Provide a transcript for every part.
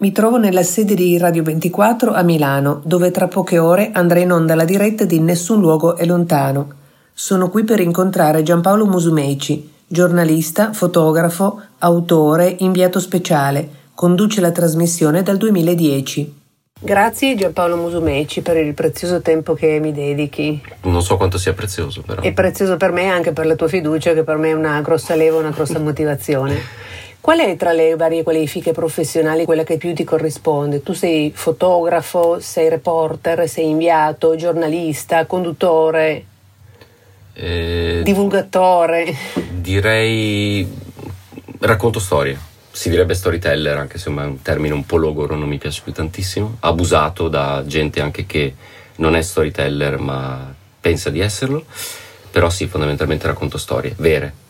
Mi trovo nella sede di Radio 24 a Milano, dove tra poche ore andrà in onda la diretta di Nessun luogo è lontano. Sono qui per incontrare Giampaolo Musumeci, giornalista, fotografo, autore, inviato speciale. Conduce la trasmissione dal 2010. Grazie Giampaolo Musumeci per il prezioso tempo che mi dedichi. Non so quanto sia prezioso però. È prezioso per me anche per la tua fiducia che per me è una grossa leva, una grossa motivazione. Qual è tra le varie qualifiche professionali quella che più ti corrisponde? Tu sei fotografo, sei reporter, sei inviato, giornalista, conduttore, eh, divulgatore? Direi racconto storie. Si direbbe storyteller, anche se è un termine un po' logoro, non mi piace più tantissimo. Abusato da gente anche che non è storyteller ma pensa di esserlo. Però sì, fondamentalmente racconto storie vere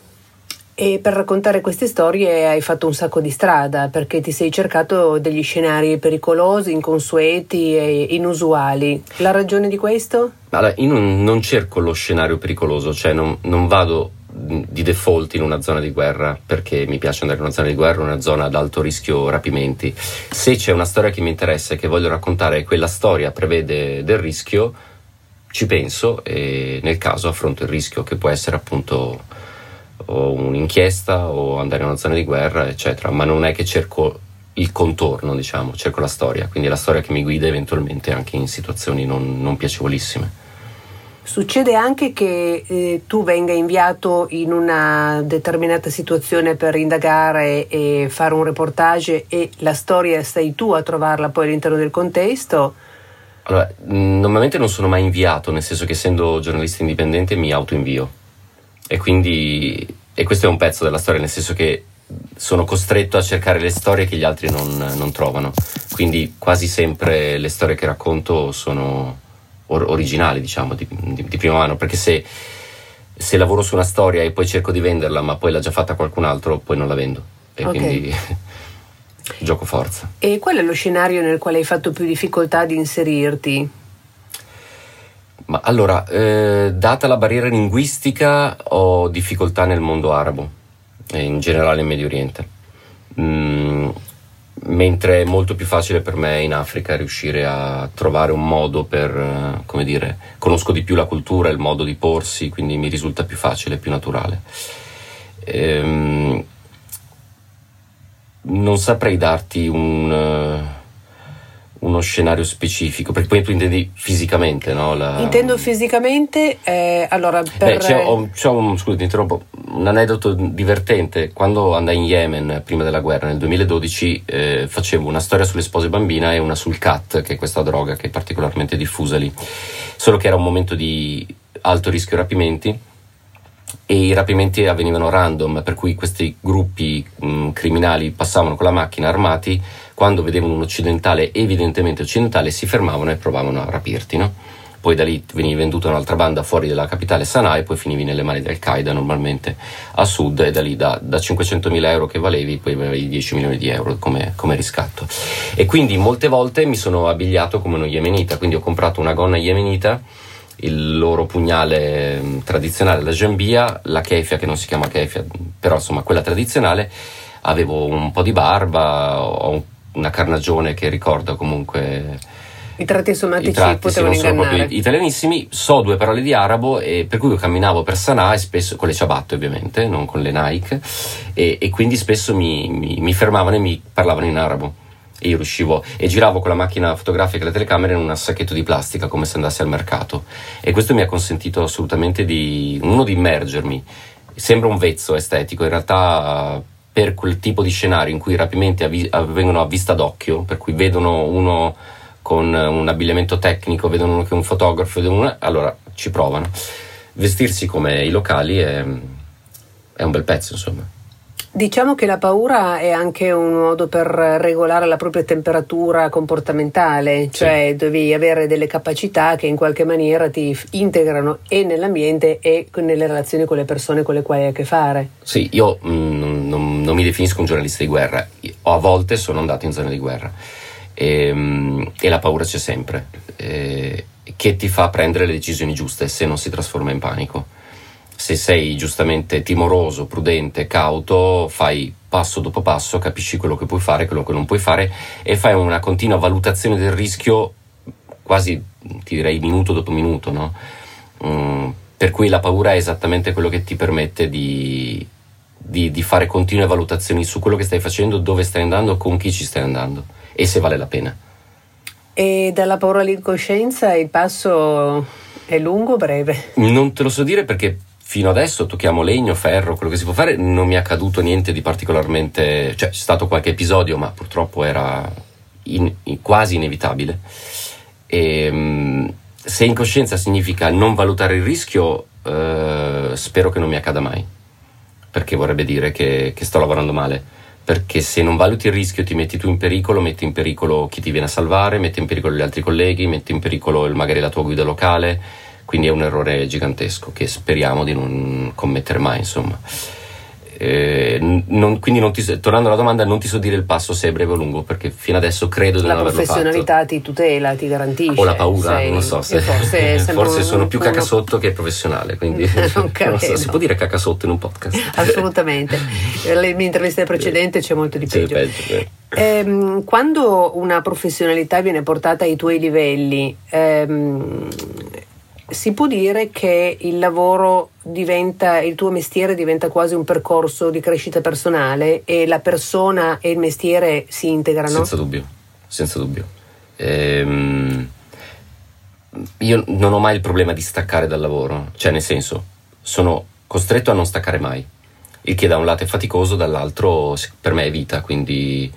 e per raccontare queste storie hai fatto un sacco di strada perché ti sei cercato degli scenari pericolosi, inconsueti e inusuali. La ragione di questo? Allora, io non, non cerco lo scenario pericoloso, cioè non, non, vado di default in una zona di guerra perché mi piace andare in una zona di guerra, una zona ad alto rischio rapimenti. Se c'è una storia che mi interessa e che voglio raccontare e quella storia prevede del rischio, ci penso e nel caso affronto il rischio che può essere appunto o un'inchiesta o andare in una zona di guerra, eccetera, ma non è che cerco il contorno, diciamo, cerco la storia, quindi la storia che mi guida eventualmente anche in situazioni non, non piacevolissime. Succede anche che eh, tu venga inviato in una determinata situazione per indagare e fare un reportage e la storia stai tu a trovarla poi all'interno del contesto? Allora, normalmente non sono mai inviato, nel senso che essendo giornalista indipendente mi autoinvio e quindi e questo è un pezzo della storia, nel senso che sono costretto a cercare le storie che gli altri non, non trovano. Quindi quasi sempre le storie che racconto sono or- originali, diciamo, di, di, di, prima mano, perché se, se, lavoro su una storia e poi cerco di venderla, ma poi l'ha già fatta qualcun altro, poi non la vendo. E okay. quindi gioco forza. E qual è lo scenario nel quale hai fatto più difficoltà di inserirti? Ma allora, eh, data la barriera linguistica, ho difficoltà nel mondo arabo e in generale in Medio Oriente. Mm, mentre è molto più facile per me in Africa riuscire a trovare un modo per, eh, come dire, conosco di più la cultura, il modo di porsi, quindi mi risulta più facile, più naturale. Ehm, non saprei darti un... Uno scenario specifico? Perché poi tu intendi fisicamente, no? La... Intendo fisicamente, eh, allora per... Beh, c'è, ho, c'è un, scusa, ti interrompo, un aneddoto divertente. Quando andai in Yemen, prima della guerra, nel 2012, eh, facevo una storia sulle spose bambina e una sul CAT, che è questa droga che è particolarmente diffusa lì. Solo che era un momento di alto rischio rapimenti e i rapimenti avvenivano random, per cui questi gruppi mh, criminali passavano con la macchina armati quando vedevano un occidentale evidentemente occidentale si fermavano e provavano a rapirti, no? Poi da lì venivi venduto a un'altra banda fuori dalla capitale Sana'a e poi finivi nelle mani del Qaeda normalmente a sud e da lì da, da 500.000 euro che valevi poi avevi 10 milioni di euro come, come, riscatto. E quindi molte volte mi sono abbigliato come uno yemenita, quindi ho comprato una gonna yemenita il loro pugnale mm, tradizionale, la jambia, la kefia che non si chiama kefia, però insomma quella tradizionale, avevo un po' di barba, ho un una carnagione che ricorda comunque i tratti somatici I tratti, potevano sì, non proprio italianissimi. So due parole di arabo e per cui io camminavo per Sana'a e spesso con le ciabatte ovviamente non con le Nike e, e quindi spesso mi, mi, mi, fermavano e mi parlavano in arabo e io riuscivo e giravo con la macchina fotografica e la telecamera in un sacchetto di plastica come se andassi al mercato e questo mi ha consentito assolutamente di uno di immergermi sembra un vezzo estetico in realtà per quel tipo di scenario in cui i rapimenti avvi- avvengono a vista d'occhio, per cui vedono uno con un abbigliamento tecnico, vedono uno che è un fotografo, uno, allora ci provano. Vestirsi come i locali è, è un bel pezzo, insomma. Diciamo che la paura è anche un modo per regolare la propria temperatura comportamentale, cioè sì. devi avere delle capacità che in qualche maniera ti integrano e nell'ambiente e nelle relazioni con le persone con le quali hai a che fare. Sì, io mh, mm, non, non, mi definisco un giornalista di guerra, a volte sono andato in zone di guerra e, mh, e la paura c'è sempre, eh, che ti fa prendere le decisioni giuste se non si trasforma in panico Se sei giustamente timoroso, prudente, cauto, fai passo dopo passo, capisci quello che puoi fare, quello che non puoi fare e fai una continua valutazione del rischio quasi, ti direi, minuto dopo minuto, no? Mm, per cui la paura è esattamente quello che ti permette di, di, di fare continue valutazioni su quello che stai facendo, dove stai andando, con chi ci stai andando e se vale la pena. E dalla paura all'incoscienza il passo è lungo o breve? Non te lo so dire perché fino adesso tocchiamo legno, ferro, quello che si può fare, non mi è accaduto niente di particolarmente, cioè c'è stato qualche episodio, ma purtroppo era in, in, quasi inevitabile. E, ehm, se incoscienza significa non valutare il rischio, eh, spero che non mi accada mai, perché vorrebbe dire che, che sto lavorando male perché se non valuti il rischio ti metti tu in pericolo, metti in pericolo chi ti viene a salvare, metti in pericolo gli altri colleghi, metti in pericolo magari la tua guida locale, quindi è un errore gigantesco che speriamo di non commettere mai, insomma. Eh, non, quindi non ti, tornando alla domanda, non ti so dire il passo se è breve o lungo, perché fino adesso credo di non averlo fatto. La professionalità ti tutela, ti garantisce. O la paura, sei, non so se. Forse, forse sono più cacasotto che professionale, quindi non non so, si può dire cacasotto in un podcast. Assolutamente. Nelle mie interviste precedenti c'è molto di peggio. peggio ehm, quando una professionalità viene portata ai tuoi livelli, ehm, si può dire che il lavoro diventa, il tuo mestiere diventa quasi un percorso di crescita personale e la persona e il mestiere si integrano? Senza dubbio, senza dubbio. Ehm, io non ho mai il problema di staccare dal lavoro, cioè nel senso, sono costretto a non staccare mai, il che da un lato è faticoso, dall'altro per me è vita, quindi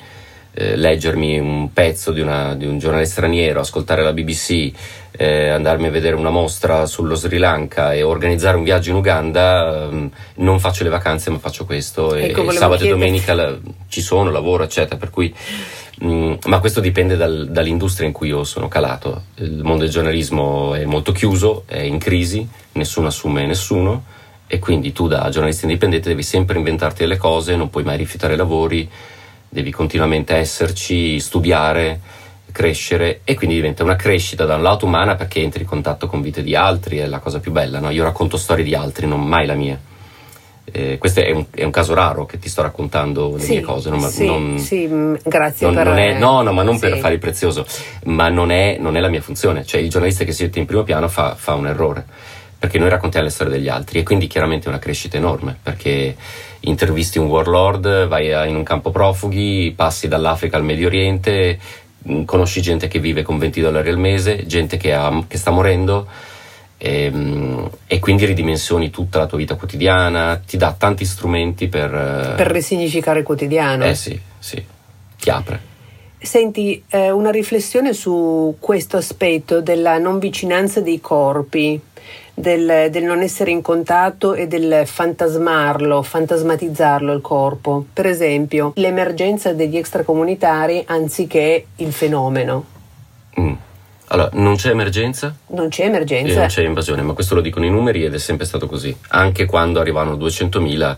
eh, leggermi un pezzo di, una, di, un giornale straniero, ascoltare la BBC, eh, andarmi a vedere una mostra sullo Sri Lanka e organizzare un viaggio in Uganda, ehm, non faccio le vacanze ma faccio questo ecco, e, sabato chiedere. e domenica la, ci sono, lavoro eccetera, per cui mm, ma questo dipende dal, dall'industria in cui io sono calato. Il mondo del giornalismo è molto chiuso, è in crisi, nessuno assume nessuno e quindi tu da giornalista indipendente devi sempre inventarti delle cose, non puoi mai rifiutare lavori, devi continuamente esserci, studiare crescere e quindi diventa una crescita da un lato umana perché entri in contatto con vite di altri, è la cosa più bella, no? io racconto storie di altri, non mai la mia. Eh, questo è un, è un, caso raro che ti sto raccontando le sì, mie cose. Non, sì, non, sì, mm, grazie non, per... Non è, no, no, ma non sì. per fare il prezioso, ma non è, non è, la mia funzione. Cioè il giornalista che si mette in primo piano fa, fa un errore, perché noi raccontiamo le storie degli altri e quindi chiaramente è una crescita enorme, perché intervisti un warlord, vai in un campo profughi, passi dall'Africa al Medio Oriente, Mm, conosci gente che vive con 20 dollari al mese, gente che, ha, che sta morendo e, ehm, e, quindi ridimensioni tutta la tua vita quotidiana, ti dà tanti strumenti per... Eh, per risignificare il quotidiano. Eh sì, sì, ti apre. Senti, eh, una riflessione su questo aspetto della non vicinanza dei corpi del, del, non essere in contatto e del fantasmarlo, fantasmatizzarlo il corpo. Per esempio, l'emergenza degli extracomunitari anziché il fenomeno. Mm. Allora, non c'è emergenza? Non c'è emergenza. E non c'è invasione, ma questo lo dicono i numeri ed è sempre stato così. Anche quando arrivavano 200.000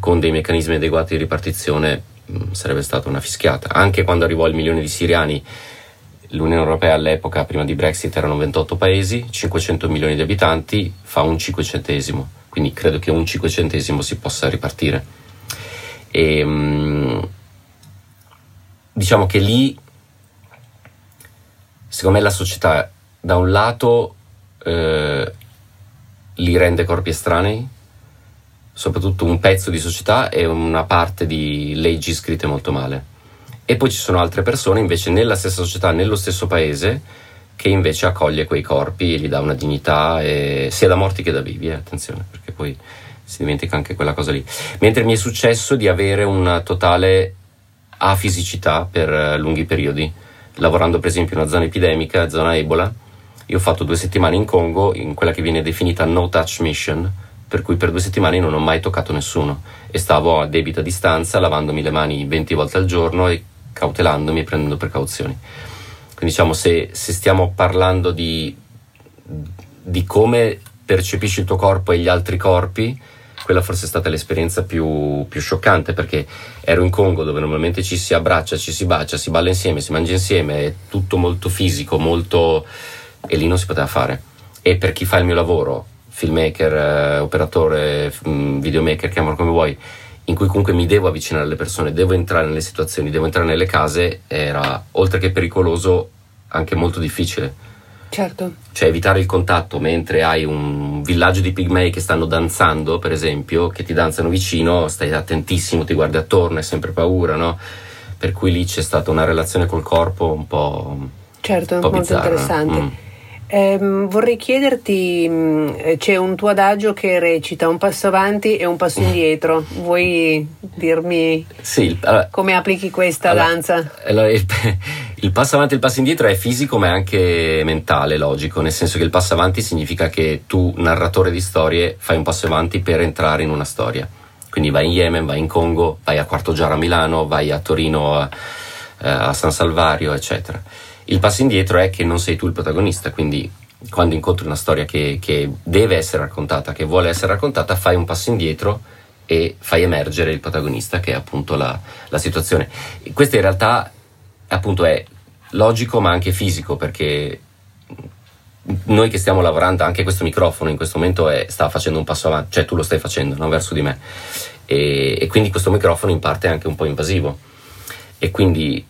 con dei meccanismi adeguati di ripartizione mm, sarebbe stata una fischiata. Anche quando arrivò il milione di siriani L'Unione Europea all'epoca, prima di Brexit, erano 28 paesi, 500 milioni di abitanti, fa un cinquecentesimo, quindi credo che un cinquecentesimo si possa ripartire. E, ehm, diciamo che lì, secondo me, la società da un lato eh, li rende corpi estranei, soprattutto un pezzo di società e una parte di leggi scritte molto male e poi ci sono altre persone invece nella stessa società, nello stesso paese, che invece accoglie quei corpi e gli dà una dignità, e, sia da morti che da vivi, eh, attenzione, perché poi si dimentica anche quella cosa lì. Mentre mi è successo di avere una totale afisicità per uh, lunghi periodi, lavorando per esempio in una zona epidemica, zona Ebola. Io ho fatto due settimane in Congo, in quella che viene definita no touch mission, per cui per due settimane non ho mai toccato nessuno e stavo a debita distanza, lavandomi le mani 20 volte al giorno e cautelandomi e prendendo precauzioni. Quindi diciamo se, se stiamo parlando di, di, come percepisci il tuo corpo e gli altri corpi, quella forse è stata l'esperienza più, più, scioccante perché ero in Congo dove normalmente ci si abbraccia, ci si bacia, si balla insieme, si mangia insieme, è tutto molto fisico, molto... e lì non si poteva fare. E per chi fa il mio lavoro, filmmaker, eh, operatore, mm, videomaker, chiamalo come vuoi, in cui comunque mi devo avvicinare alle persone, devo entrare nelle situazioni, devo entrare nelle case, era oltre che pericoloso anche molto difficile. Certo. Cioè evitare il contatto mentre hai un villaggio di pigmei che stanno danzando, per esempio, che ti danzano vicino, stai attentissimo, ti guardi attorno, hai sempre paura, no? Per cui lì c'è stata una relazione col corpo un po'... Certo, un po molto bizzarra. interessante. Mm. Ehm, vorrei chiederti, mh, c'è un tuo adagio che recita un passo avanti e un passo indietro. Vuoi dirmi Sì, allora, come applichi questa Allora, danza? allora, il, il passo avanti e il passo indietro è fisico ma è anche mentale, logico, nel senso che il passo avanti significa che tu, narratore di storie, fai un passo avanti per entrare in una storia. Quindi vai in Yemen, vai in Congo, vai a Quarto Giaro a Milano, vai a Torino a, a San Salvario, eccetera. Il passo indietro è che non sei tu il protagonista, quindi quando incontri una storia che, che deve essere raccontata, che vuole essere raccontata, fai un passo indietro e fai emergere il protagonista, che è appunto la, la situazione. Questo in realtà appunto è logico ma anche fisico, perché noi che stiamo lavorando, anche questo microfono in questo momento è- sta facendo un passo avanti, cioè tu lo stai facendo no? verso di me. E, e quindi questo microfono in parte è anche un po' invasivo. E quindi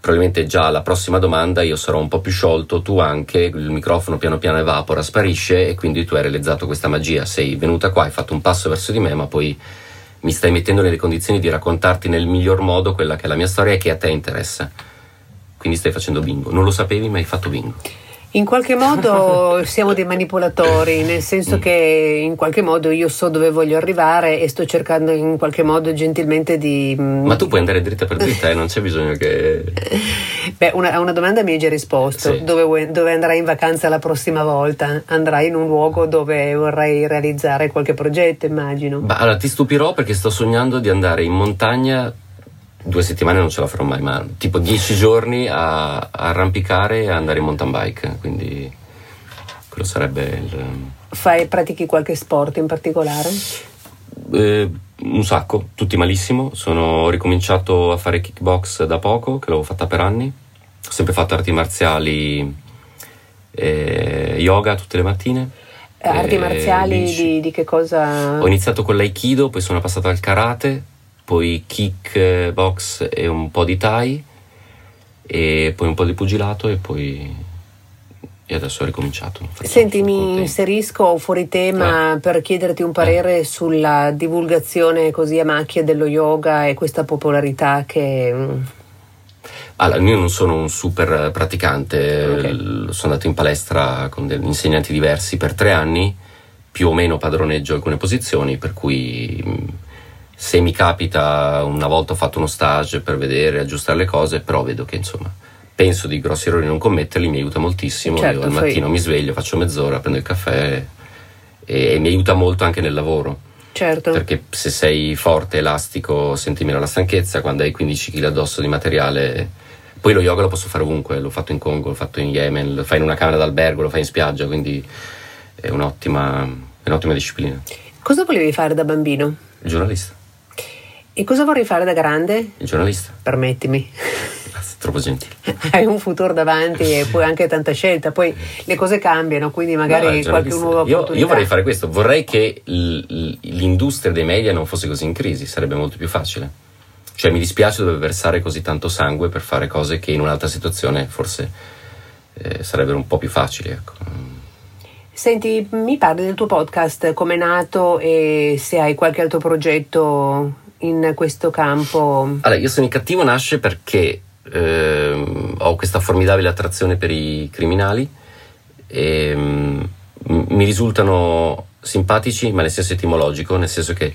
probabilmente già alla prossima domanda io sarò un po' più sciolto, tu anche, il microfono piano piano evapora, sparisce e quindi tu hai realizzato questa magia, sei venuta qua, hai fatto un passo verso di me, ma poi mi stai mettendo nelle condizioni di raccontarti nel miglior modo quella che è la mia storia e che a te interessa. Quindi stai facendo bingo, non lo sapevi ma hai fatto bingo. In qualche modo siamo dei manipolatori, nel senso Mm. che in qualche modo io so dove voglio arrivare e sto cercando in qualche modo gentilmente di... mm, Ma tu puoi andare dritta per dritta e non c'è bisogno che... Beh, una, a una domanda mi hai già risposto. Sì. Dove, vuoi- dove andrai in vacanza la prossima volta? Andrai in un luogo dove vorrai realizzare qualche progetto, immagino. Ma allora ti stupirò perché sto sognando di andare in montagna due settimane non ce la farò mai, ma tipo dieci giorni a, a arrampicare e andare in mountain bike, quindi quello sarebbe il... Fai, pratichi qualche sport in particolare? eh, un sacco, tutti malissimo, sono ho ricominciato a fare kickbox da poco, che l'avevo fatta per anni, ho sempre fatto arti marziali, eh, yoga tutte le mattine. Eh, Arti eh, marziali di, di che cosa? Ho iniziato con l'aikido, poi sono passato al karate, poi kickbox e un po' di thai, e poi un po' di pugilato e poi... E adesso ho ricominciato. Senti, mi inserisco fuori tema per chiederti un parere sulla divulgazione così a macchia dello yoga e questa popolarità che... mm, Allora, io non sono un super praticante, Ok. l- sono andato in palestra con degli insegnanti diversi per tre anni, più o meno padroneggio alcune posizioni, per cui mh, se mi capita una volta ho fatto uno stage per vedere, aggiustare le cose, però vedo che insomma penso di grossi errori non commetterli, mi aiuta moltissimo, Certo, io al mattino mi sveglio, faccio mezz'ora, prendo il caffè e, e mi aiuta molto anche nel lavoro. Certo. Perché se sei forte, elastico, senti meno la stanchezza, quando hai 15 kg addosso di materiale. Poi lo yoga lo posso fare ovunque, l'ho fatto in Congo, l'ho fatto in Yemen, lo fai in una camera d'albergo, lo fai in spiaggia, quindi è un'ottima, è un'ottima disciplina. Cosa volevi fare da bambino? Il giornalista, E cosa vorrei fare da grande? il giornalista, Permettimi. grazie, troppo gentile. Hai un futuro davanti e poi anche tanta scelta, poi le cose cambiano, quindi magari No, qualche nuova io, opportunità. io vorrei fare questo, vorrei che l'industria dei media non fosse così in crisi, sarebbe molto più facile. Cioè mi dispiace dover versare così tanto sangue per fare cose che in un'altra situazione forse eh, sarebbero un po' più facili. Ecco. Senti, mi parli del tuo podcast, come è nato e se hai qualche altro progetto in questo campo. Allora, io sono in cattivo nasce perché ehm, ho questa formidabile attrazione per i criminali e mm, m- mi risultano simpatici, ma nel senso etimologico, nel senso che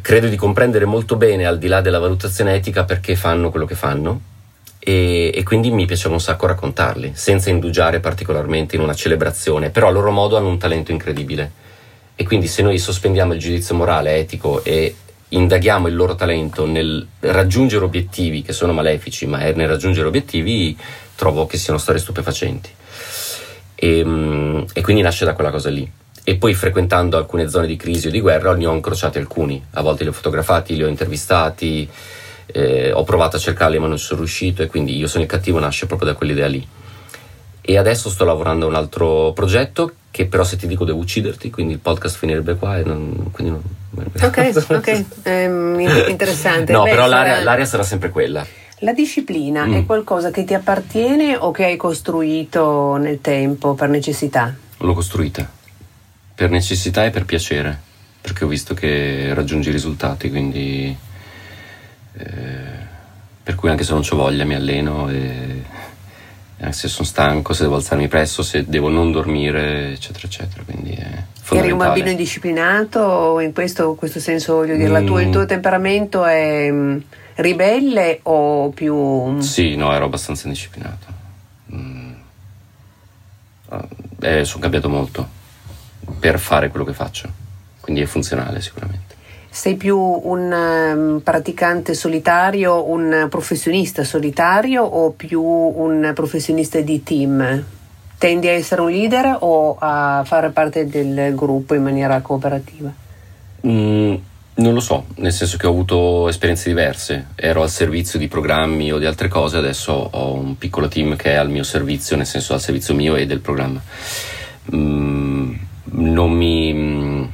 credo di comprendere molto bene, al di là della valutazione etica, perché fanno quello che fanno. E, e quindi mi piaceva un sacco raccontarli, senza indugiare particolarmente in una celebrazione, però a loro modo hanno un talento incredibile. E quindi se noi sospendiamo il giudizio morale, etico e indaghiamo il loro talento nel raggiungere obiettivi che sono malefici, ma nel raggiungere obiettivi trovo che siano storie stupefacenti. E, mm, e quindi nasce da quella cosa lì. E poi frequentando alcune zone di crisi o di guerra ne ho incrociati alcuni, a volte li ho fotografati, li ho intervistati, eh, ho provato a cercarli ma non sono riuscito e quindi io sono il cattivo nasce proprio da quell'idea lì. E adesso sto lavorando a un altro progetto che però se ti dico devo ucciderti, quindi il podcast finirebbe qua e non, quindi non... Ok, ok, ehm, interessante. no, Beh, però sarà... l'area, l'area, sarà sempre quella. La disciplina mm. è qualcosa che ti appartiene o che hai costruito nel tempo per necessità? L'ho costruita per necessità e per piacere, perché ho visto che raggiungi risultati, quindi eh, per cui anche se non ho voglia mi alleno e eh, se sono stanco, se devo alzarmi presto, se devo non dormire, eccetera, eccetera. Quindi è Eri un bambino indisciplinato, in questo, questo senso voglio dire, mm. tuo, il tuo temperamento è mm, ribelle o più... Mm? Sì, no, ero abbastanza indisciplinato. Mm. Eh, sono cambiato molto per fare quello che faccio, quindi è funzionale sicuramente. Sei più un um, praticante solitario, un professionista solitario o più un professionista di team? Tendi a essere un leader o a fare parte del gruppo in maniera cooperativa? Mm, non lo so, nel senso che ho avuto esperienze diverse, ero al servizio di programmi o di altre cose, adesso ho un piccolo team che è al mio servizio, nel senso al servizio mio e del programma. Mm, non mi,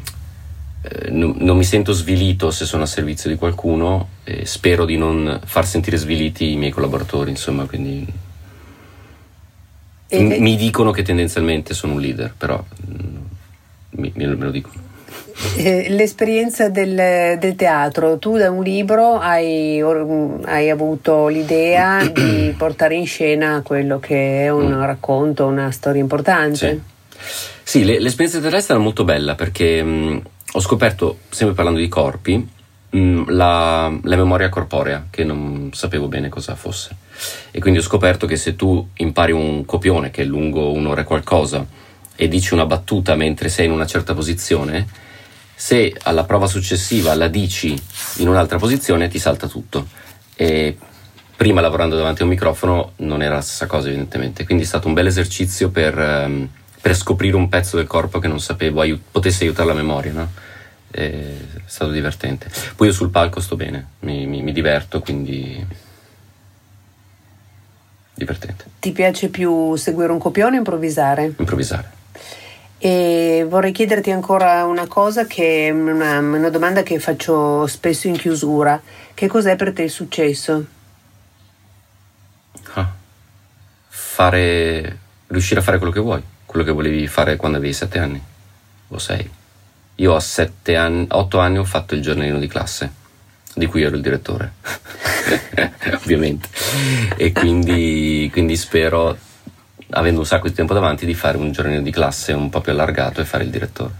eh, non, non mi sento svilito se sono a servizio di qualcuno e spero di non far sentire sviliti i miei collaboratori, insomma, quindi e mi, mi dicono che tendenzialmente sono un leader, però mm, mi, me lo dicono. Eh, l'esperienza del, del, teatro, tu da un libro hai, hai avuto l'idea di portare in scena quello che è un mm. racconto, una storia importante. Sì. Sì, le, l'esperienza terrestre era molto bella perché mh, mm, ho scoperto, sempre parlando di corpi, mh, mm, la, la, memoria corporea, che non sapevo bene cosa fosse. E quindi ho scoperto che se tu impari un copione che è lungo un'ora e qualcosa e dici una battuta mentre sei in una certa posizione, se alla prova successiva la dici in un'altra posizione ti salta tutto. E prima lavorando davanti a un microfono non era la stessa cosa evidentemente, quindi è stato un bel esercizio per... Um, per scoprire un pezzo del corpo che non sapevo aiut- potesse aiutare la memoria, no? È stato divertente. Poi io sul palco sto bene, mi, mi, mi diverto, quindi divertente. Ti piace più seguire un copione o improvvisare? Improvvisare. E vorrei chiederti ancora una cosa che è una, una, domanda che faccio spesso in chiusura. Che cos'è per te il successo? Ah, fare, riuscire a fare quello che vuoi quello che volevi fare quando avevi sette anni o sei. Io a sette anni, otto anni ho fatto il giornalino di classe, di cui ero il direttore, ovviamente. E quindi, quindi spero, avendo un sacco di tempo davanti, di fare un giornalino di classe un po' più allargato e fare il direttore.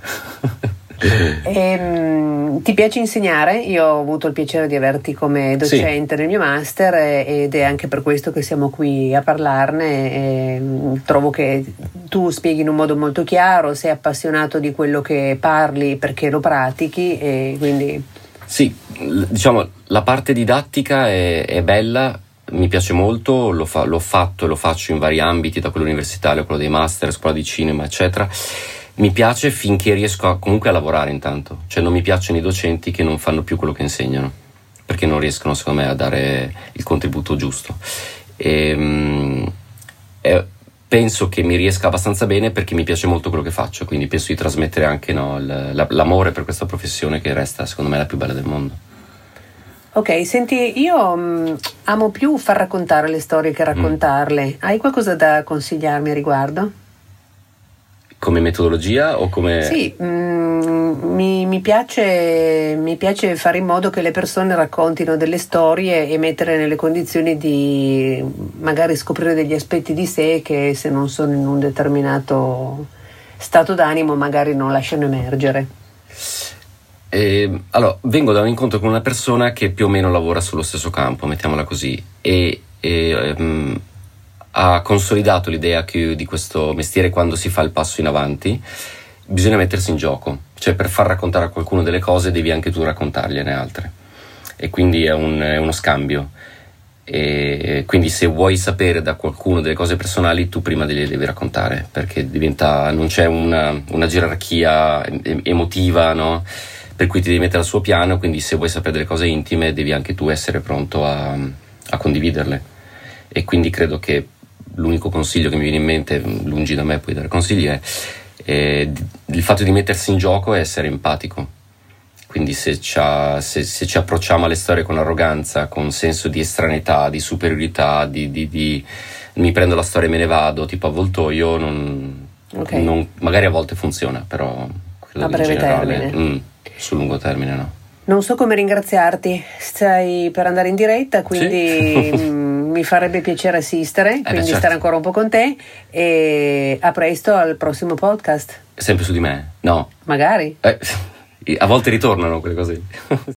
e, ehm, ti piace insegnare? Io ho avuto il piacere di averti come docente sì. nel mio master ed è anche per questo che siamo qui a parlarne. E mm, trovo che tu spieghi in un modo molto chiaro, sei appassionato di quello che parli perché lo pratichi e quindi... Sì, diciamo la parte didattica è, è bella, mi piace molto, l'ho, fa, l'ho fatto e lo faccio in vari ambiti, da quello universitario, quello dei master, scuola di cinema, eccetera mi piace finché riesco a, comunque a lavorare intanto, cioè non mi piacciono i docenti che non fanno più quello che insegnano, perché non riescono secondo me a dare il contributo giusto. E, um, e penso che mi riesca abbastanza bene perché mi piace molto quello che faccio, quindi penso di trasmettere anche no, l'amore per questa professione che resta secondo me la più bella del mondo. Ok, senti, io um, amo più far raccontare le storie che raccontarle. Mm. Hai qualcosa da consigliarmi a riguardo? Come metodologia o come... Sì, mm, mi, mi, piace, mi, piace, fare in modo che le persone raccontino delle storie e mettere nelle condizioni di magari scoprire degli aspetti di sé che se non sono in un determinato stato d'animo magari non lasciano emergere. Eh, allora, vengo da un incontro con una persona che più o meno lavora sullo stesso campo, mettiamola così, e, e um, ha consolidato l'idea che di questo mestiere quando si fa il passo in avanti bisogna mettersi in gioco, cioè per far raccontare a qualcuno delle cose devi anche tu raccontargliene altre e quindi è, un, è uno scambio. E quindi se vuoi sapere da qualcuno delle cose personali tu prima le devi raccontare perché diventa, non c'è una, una gerarchia emotiva no? per cui ti devi mettere al suo piano quindi se vuoi sapere delle cose intime devi anche tu essere pronto a, a condividerle e quindi credo che l'unico consiglio che mi viene in mente, lungi da me puoi dare consigli, è E il fatto di mettersi in gioco è essere empatico. Quindi se, se, se ci approcciamo alle storie con arroganza, con senso di estraneità, di superiorità, di, di, di mi prendo la storia e me ne vado, tipo avvoltoio, non, okay. non, magari a volte funziona, però a breve generale, termine. Mm, sul lungo termine no. Non so come ringraziarti, stai per andare in diretta, quindi sì. Mi farebbe piacere assistere, eh quindi beh, certo. stare ancora un po' con te e a presto al prossimo podcast. Sempre su di me? No. Magari. Eh, a volte ritornano quelle cose.